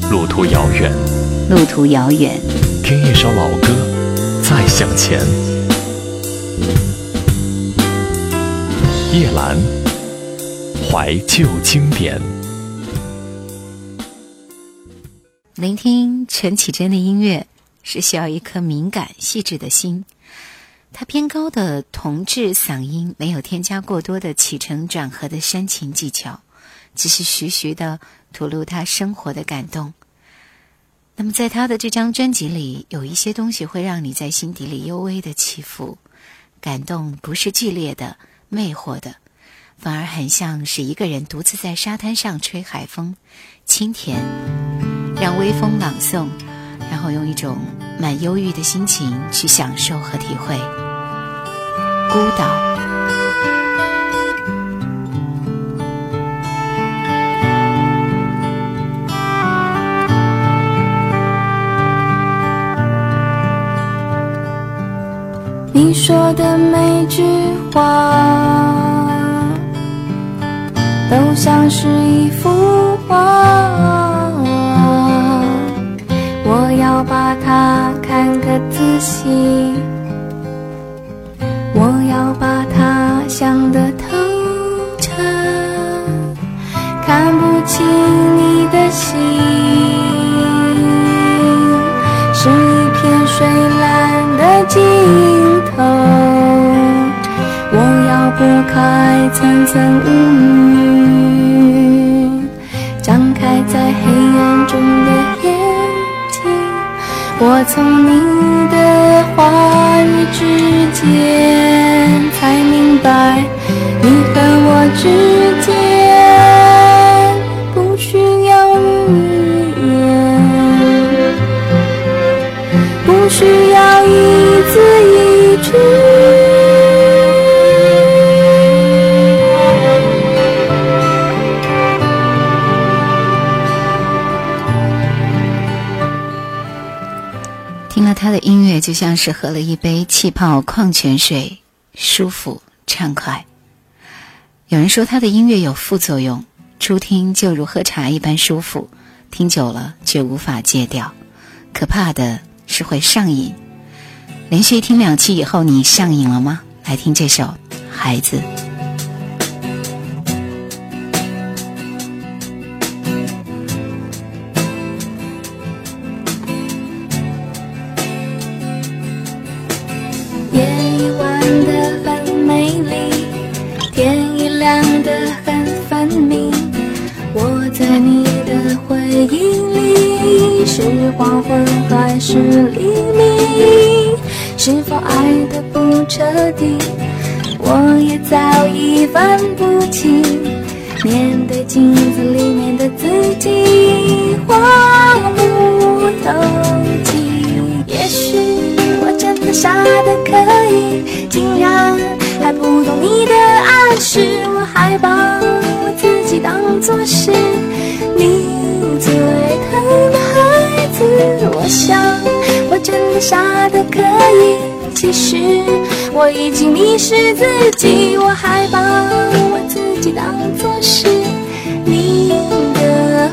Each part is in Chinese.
路途遥远，路途遥远，听一首老歌，再向前。夜阑，怀旧经典。聆听陈绮贞的音乐是需要一颗敏感细致的心。她偏高的童稚嗓音没有添加过多的起承转合的煽情技巧，只是徐徐的吐露他生活的感动。那么，在他的这张专辑里，有一些东西会让你在心底里幽微的起伏，感动不是剧烈的、魅惑的，反而很像是一个人独自在沙滩上吹海风，清甜，让微风朗诵，然后用一种蛮忧郁的心情去享受和体会。孤岛。你说的每句话，都像是一幅画，我要把它看个仔细。开层层乌云，张开在黑暗中的眼睛，我从你的话语之间。才明白，你和我之就像是喝了一杯气泡矿泉水。舒服畅快。有人说他的音乐有副作用，初听就如喝茶一般舒服，听久了却无法戒掉。可怕的是会上瘾。连续听两期以后，你上瘾了吗？来听这首《孩子》。是黄昏还是黎明？是否爱的不彻底？我也早已分不清。面对镜子里面的自己，话不投机。也许我真的傻得可以，竟然还不懂你的暗示。我还把我自己当作是你最疼我想，我真的傻的可以。其实我已经迷失自己，我还把我自己当作是你的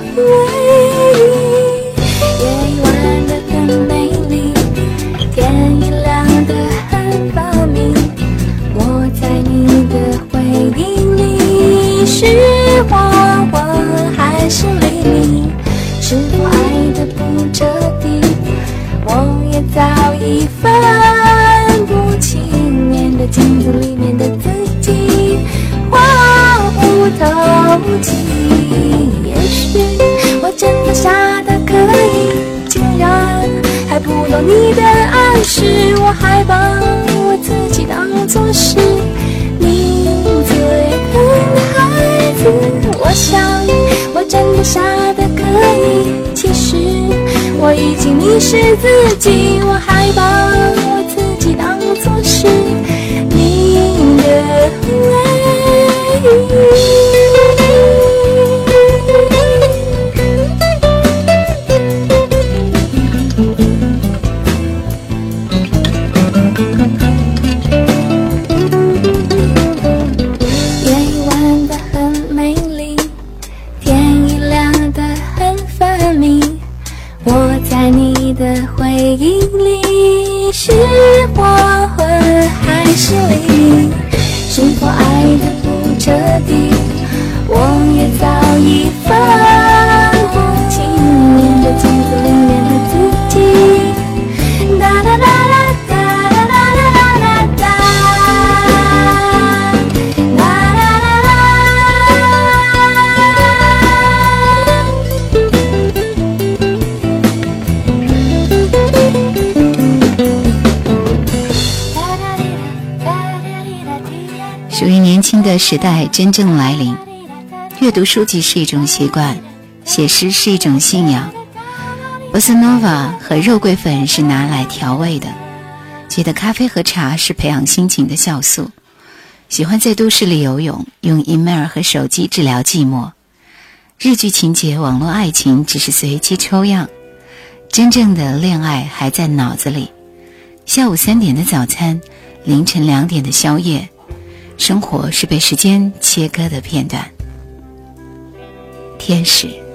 有你的暗示。我还把我自己当作是你最疼的孩子。我想，我真的傻的。可以，其实我已经迷失自己，我还把的时代真正来临。阅读书籍是一种习惯，写诗是一种信仰。波斯诺瓦和肉桂粉是拿来调味的，觉得咖啡和茶是培养心情的酵素。喜欢在都市里游泳，用 email 和手机治疗寂寞。日剧情节、网络爱情只是随机抽样，真正的恋爱还在脑子里。下午三点的早餐，凌晨两点的宵夜，生活是被时间切割的片段。天使。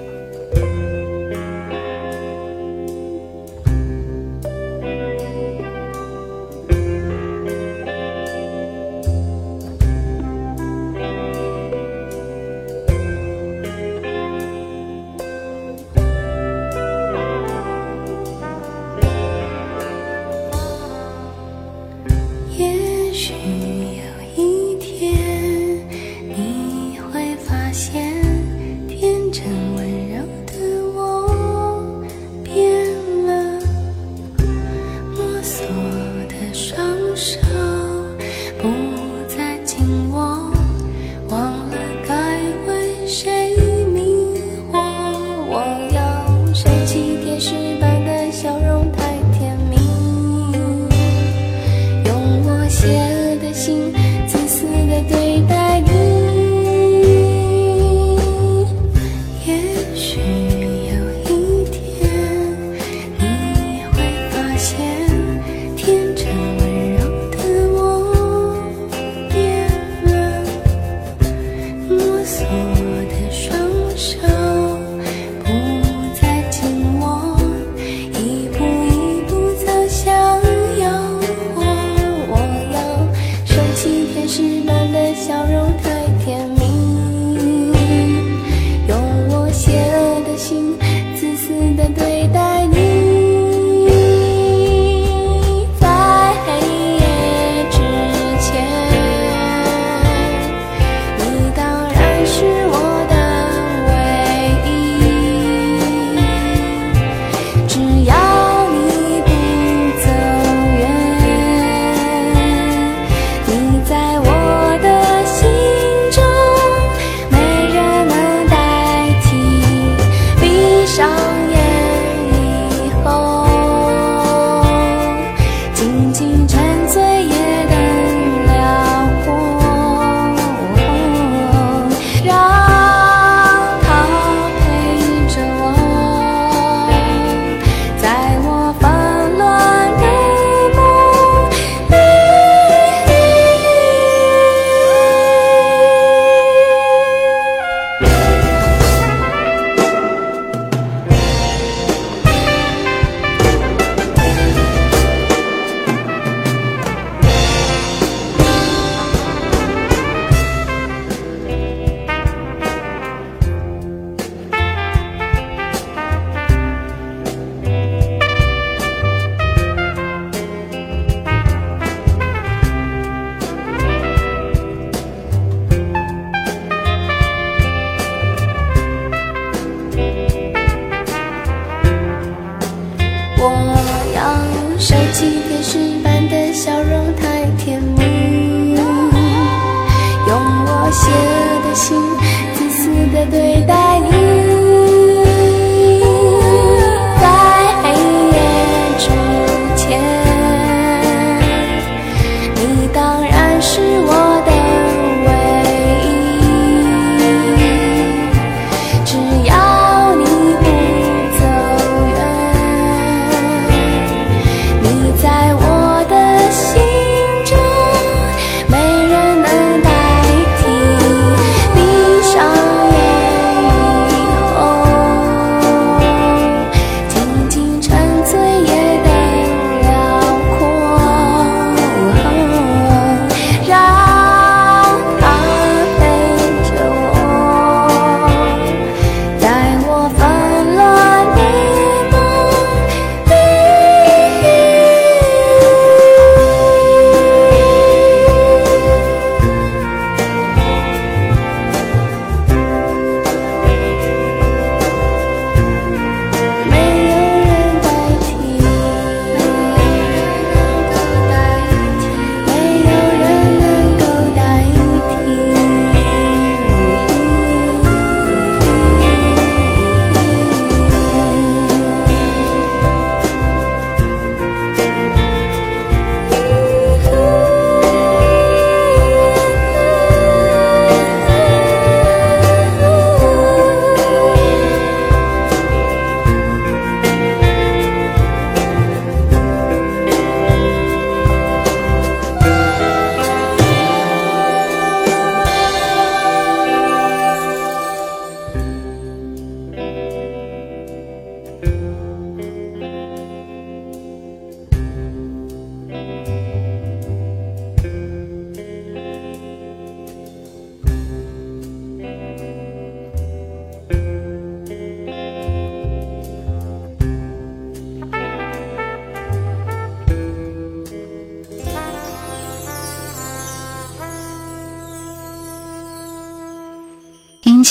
锁的双。收起天使般的笑容，太甜蜜。用我写的信，自私的对待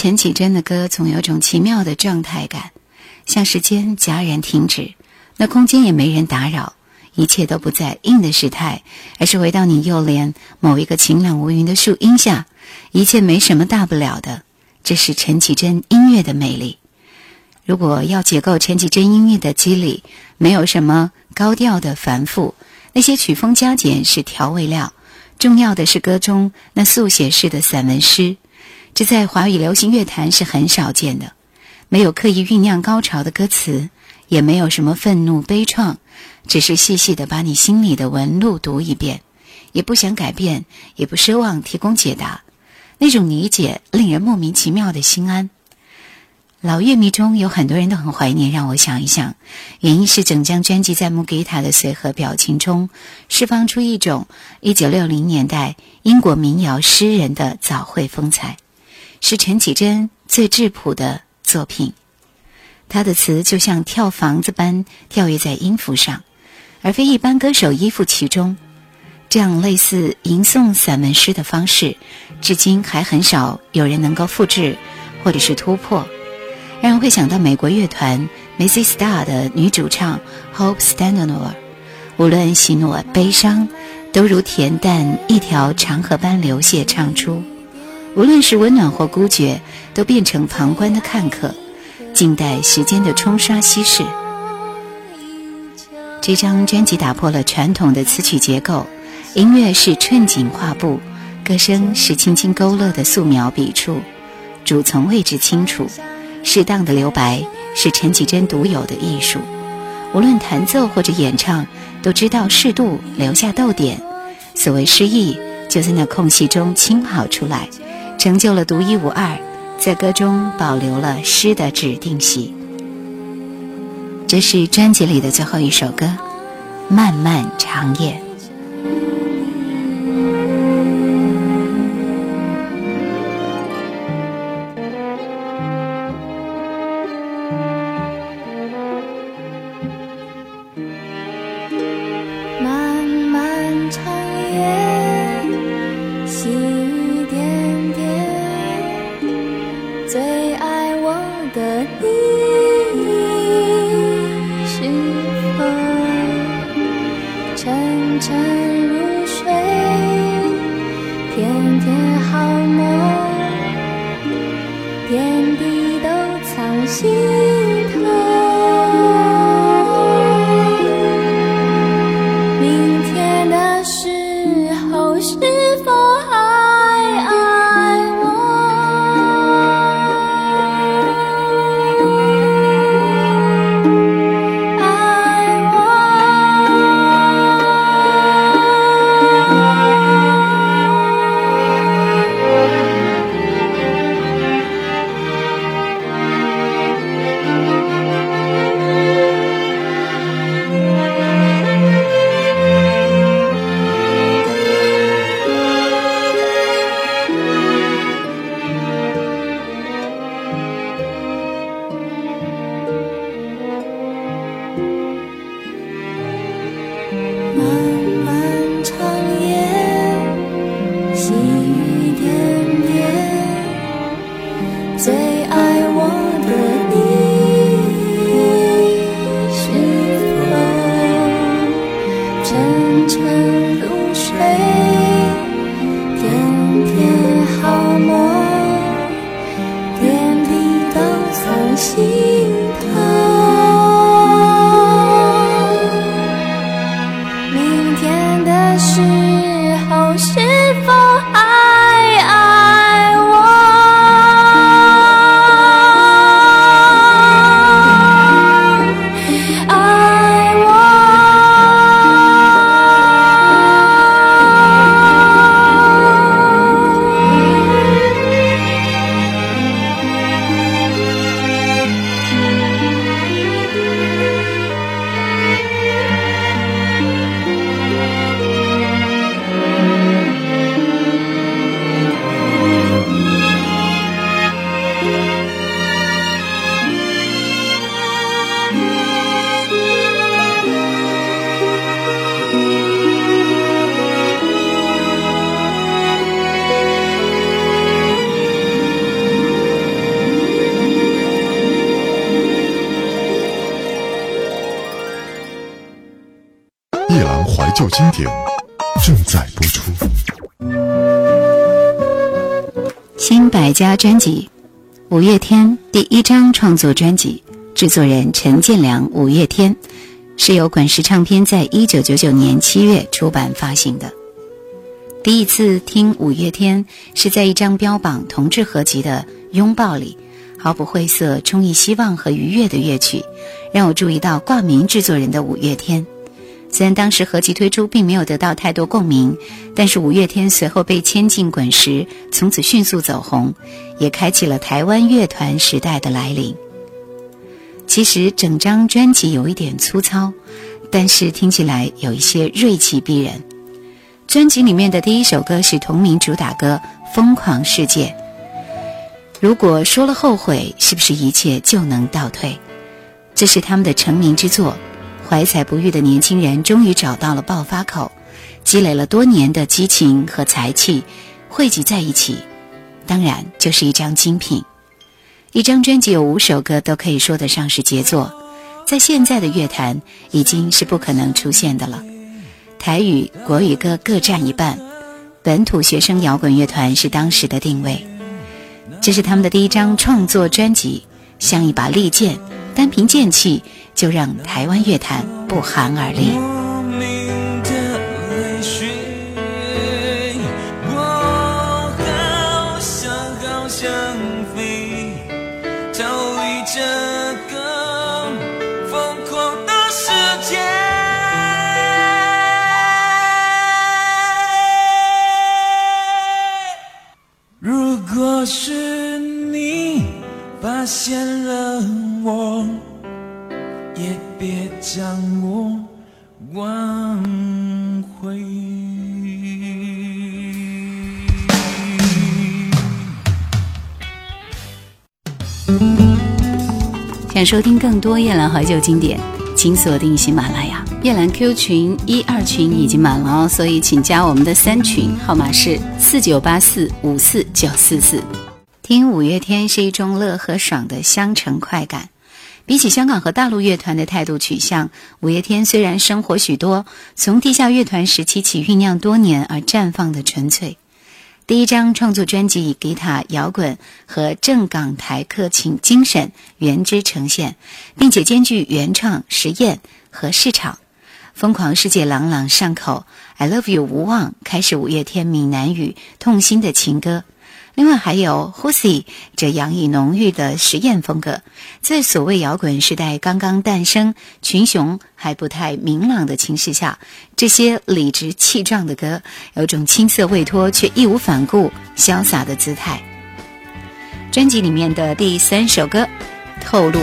陈绮贞的歌总有种奇妙的状态感，像时间戛然停止，那空间也没人打扰，一切都不在硬的时态，而是回到你右脸某一个晴朗无云的树荫下，一切没什么大不了的。这是陈绮贞音乐的魅力。如果要解构陈绮贞音乐的机理，没有什么高调的繁复，那些曲风加减是调味料，重要的是歌中那速写式的散文诗。这在华语流行乐坛是很少见的，没有刻意酝酿高潮的歌词，也没有什么愤怒悲怆，只是细细的把你心里的纹路读一遍，也不想改变，也不奢望提供解答，那种理解令人莫名其妙的心安。老乐迷中有很多人都很怀念，让我想一想，原因是整张专辑在木吉塔的随和表情中，释放出一种一九六零年代英国民谣诗人的早会风采。是陈绮贞最质朴的作品，她的词就像跳房子般跳跃在音符上，而非一般歌手依附其中。这样类似吟诵散文诗的方式，至今还很少有人能够复制或者是突破，让人会想到美国乐团 Missy Star 的女主唱 Hope Standenor，无论喜怒悲伤，都如恬淡一条长河般流泻唱出。无论是温暖或孤绝，都变成旁观的看客，静待时间的冲刷稀释。这张专辑打破了传统的词曲结构，音乐是寸景画布，歌声是轻轻勾勒的素描笔触，主从位置清楚，适当的留白是陈绮贞独有的艺术。无论弹奏或者演唱，都知道适度留下逗点，所谓诗意就在那空隙中轻跑出来。成就了独一无二，在歌中保留了诗的指定性。这是专辑里的最后一首歌，《漫漫长夜》。怀旧经典正在播出。新百家专辑，五月天第一张创作专辑，制作人陈建良，五月天，是由滚石唱片在一九九九年七月出版发行的。第一次听五月天是在一张标榜同志合集的《拥抱》里，毫不晦涩、充溢希望和愉悦的乐曲，让我注意到挂名制作人的五月天。虽然当时合集推出并没有得到太多共鸣，但是五月天随后被签进滚石，从此迅速走红，也开启了台湾乐团时代的来临。其实整张专辑有一点粗糙，但是听起来有一些锐气逼人。专辑里面的第一首歌是同名主打歌《疯狂世界》。如果说了后悔，是不是一切就能倒退？这是他们的成名之作。怀才不遇的年轻人终于找到了爆发口，积累了多年的激情和才气，汇集在一起，当然就是一张精品。一张专辑有五首歌都可以说得上是杰作，在现在的乐坛已经是不可能出现的了。台语、国语歌各占一半，本土学生摇滚乐团是当时的定位。这是他们的第一张创作专辑，像一把利剑，单凭剑气就让台湾乐坛不寒而栗。收听更多夜兰怀旧经典，请锁定喜马拉雅。夜兰 Q 群一二群已经满了哦，所以请加我们的三群，号码是四九八四五四九四四。听五月天是一种乐和爽的相乘快感。比起香港和大陆乐团的态度取向，五月天虽然生活许多从地下乐团时期起酝酿多年而绽放的纯粹。第一张创作专辑以吉他摇滚和正港台客情精神原汁呈现，并且兼具原创实验和市场。疯狂世界朗朗上口，I love you 无望开始五月天闽南语痛心的情歌。另外还有《h u s y 这洋溢浓郁的实验风格，在所谓摇滚时代刚刚诞生、群雄还不太明朗的情势下，这些理直气壮的歌，有种青涩未脱却义无反顾、潇洒的姿态。专辑里面的第三首歌，《透露》。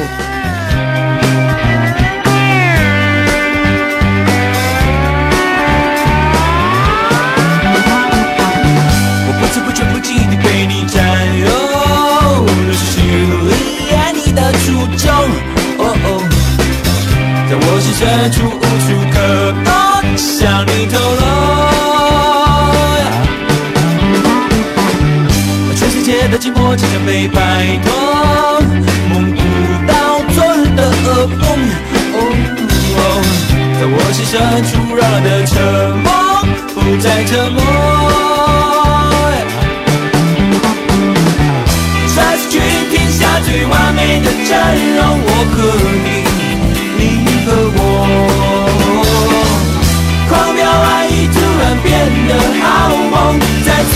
深处无处可躲，向你透露。全世界的寂寞即将被摆脱，梦不到昨日的噩梦。在我心深处扰乱的沉默，不再沉默。才是君天下最完美的阵容，我和你。和我，狂飙爱意突然变得好梦，在此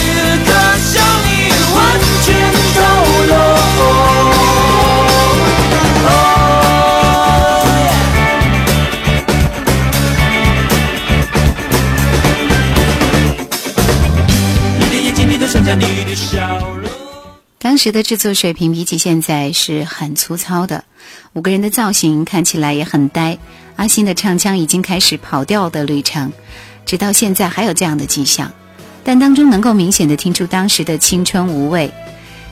刻向你完全透露。你的眼睛里都剩下你的笑容。当时的制作水平比起现在是很粗糙的。五个人的造型看起来也很呆，阿信的唱腔已经开始跑调的旅程，直到现在还有这样的迹象，但当中能够明显的听出当时的青春无畏。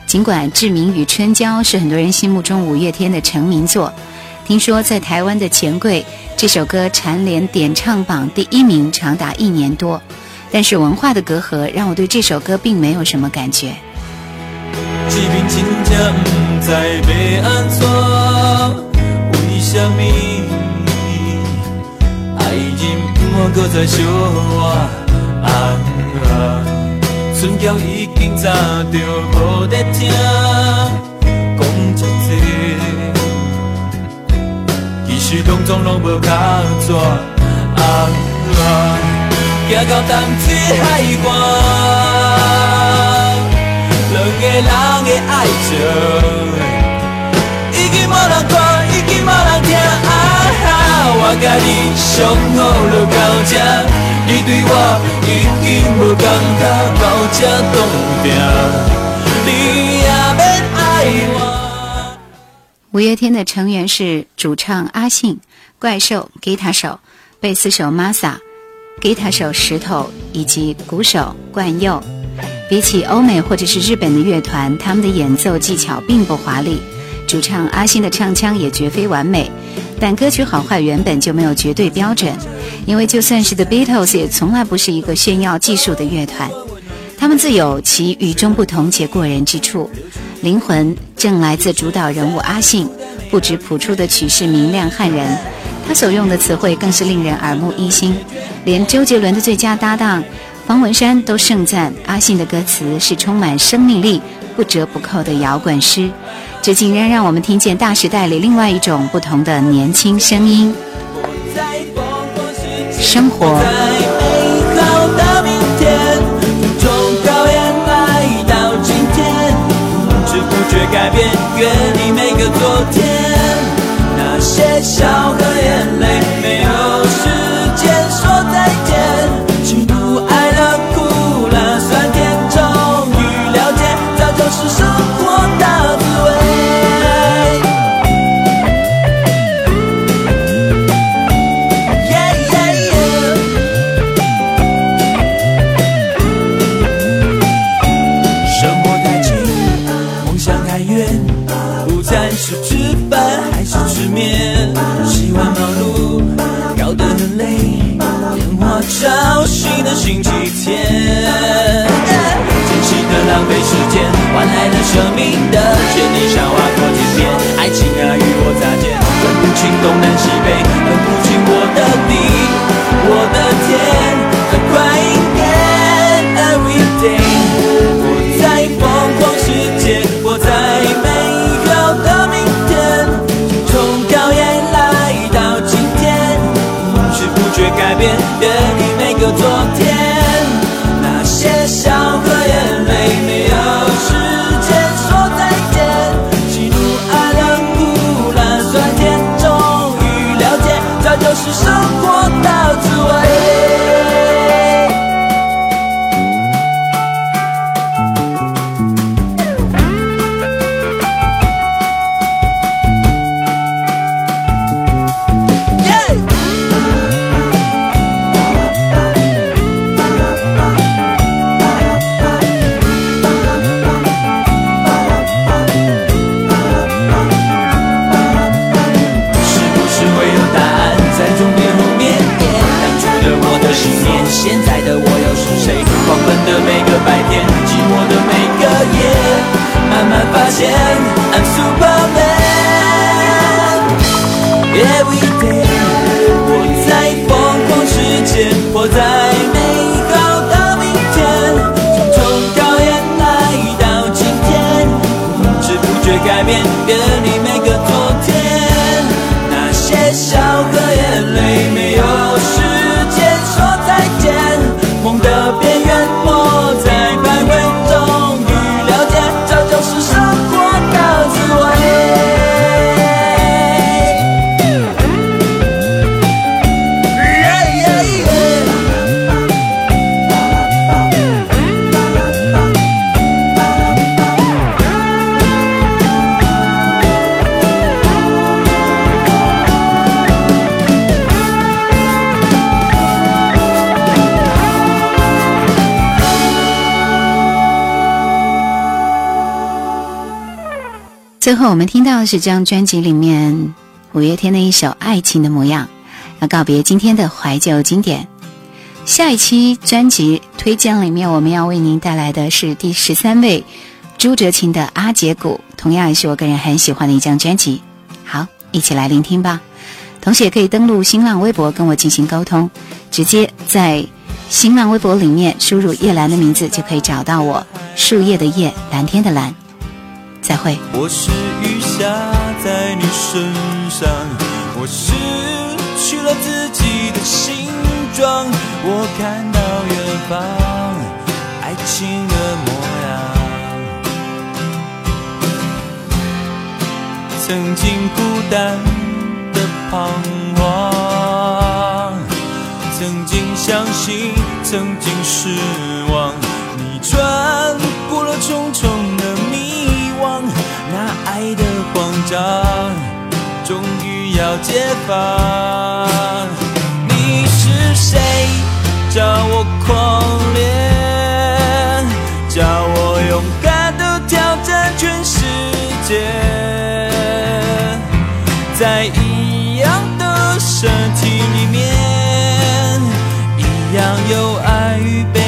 尽管《志明与春娇》是很多人心目中五月天的成名作，听说在台湾的钱柜这首歌蝉联点唱榜第一名长达一年多，但是文化的隔阂让我对这首歌并没有什么感觉。这边真正不知要安怎，为什么爱人不望搁再相活。啊。啊，春娇已经早就无在听，讲一切，其实拢总拢无卡纸。啊。啊，行到淡水海岸，两个人的爱情。已经无人看，已经无人听，啊哈！我甲你相好就到这，你对我已经无感觉，到这冻定，你也免爱我。五月天的成员是主唱阿信、怪兽、吉他手、贝斯手 Masa、吉他手石头以及鼓手冠佑。比起欧美或者是日本的乐团，他们的演奏技巧并不华丽。主唱阿信的唱腔也绝非完美，但歌曲好坏原本就没有绝对标准，因为就算是 The Beatles 也从来不是一个炫耀技术的乐团，他们自有其与众不同且过人之处，灵魂正来自主导人物阿信，不止谱出的曲式明亮撼人，他所用的词汇更是令人耳目一新，连周杰伦的最佳搭档方文山都盛赞阿信的歌词是充满生命力、不折不扣的摇滚诗。这竟然让我们听见大时代里另外一种不同的年轻声音。生活。在美好的明天，从考验来到今天，不知不觉改变，远离每个昨天，那些笑和眼泪，换来了生命的权利，像划过天边，爱情啊与我擦肩，分不清东南西北，分不清我的地，我的天，很快一点 every day。我们听到的是这张专辑里面五月天的一首《爱情的模样》，要告别今天的怀旧经典。下一期专辑推荐里面，我们要为您带来的是第十三位朱哲琴的《阿杰鼓》，同样也是我个人很喜欢的一张专辑。好，一起来聆听吧。同时也可以登录新浪微博跟我进行沟通，直接在新浪微博里面输入叶兰的名字就可以找到我。树叶的叶，蓝天的蓝。再会。我是雨下在你身上，我失去了自己的形状，我看到远方爱情的模样。曾经孤单的彷徨，曾经相信，曾经失望。你穿过了重重，那爱的慌张，终于要解放。你是谁？叫我狂恋，叫我勇敢的挑战全世界。在一样的身体里面，一样有爱与被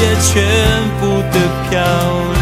也全部的漂亮。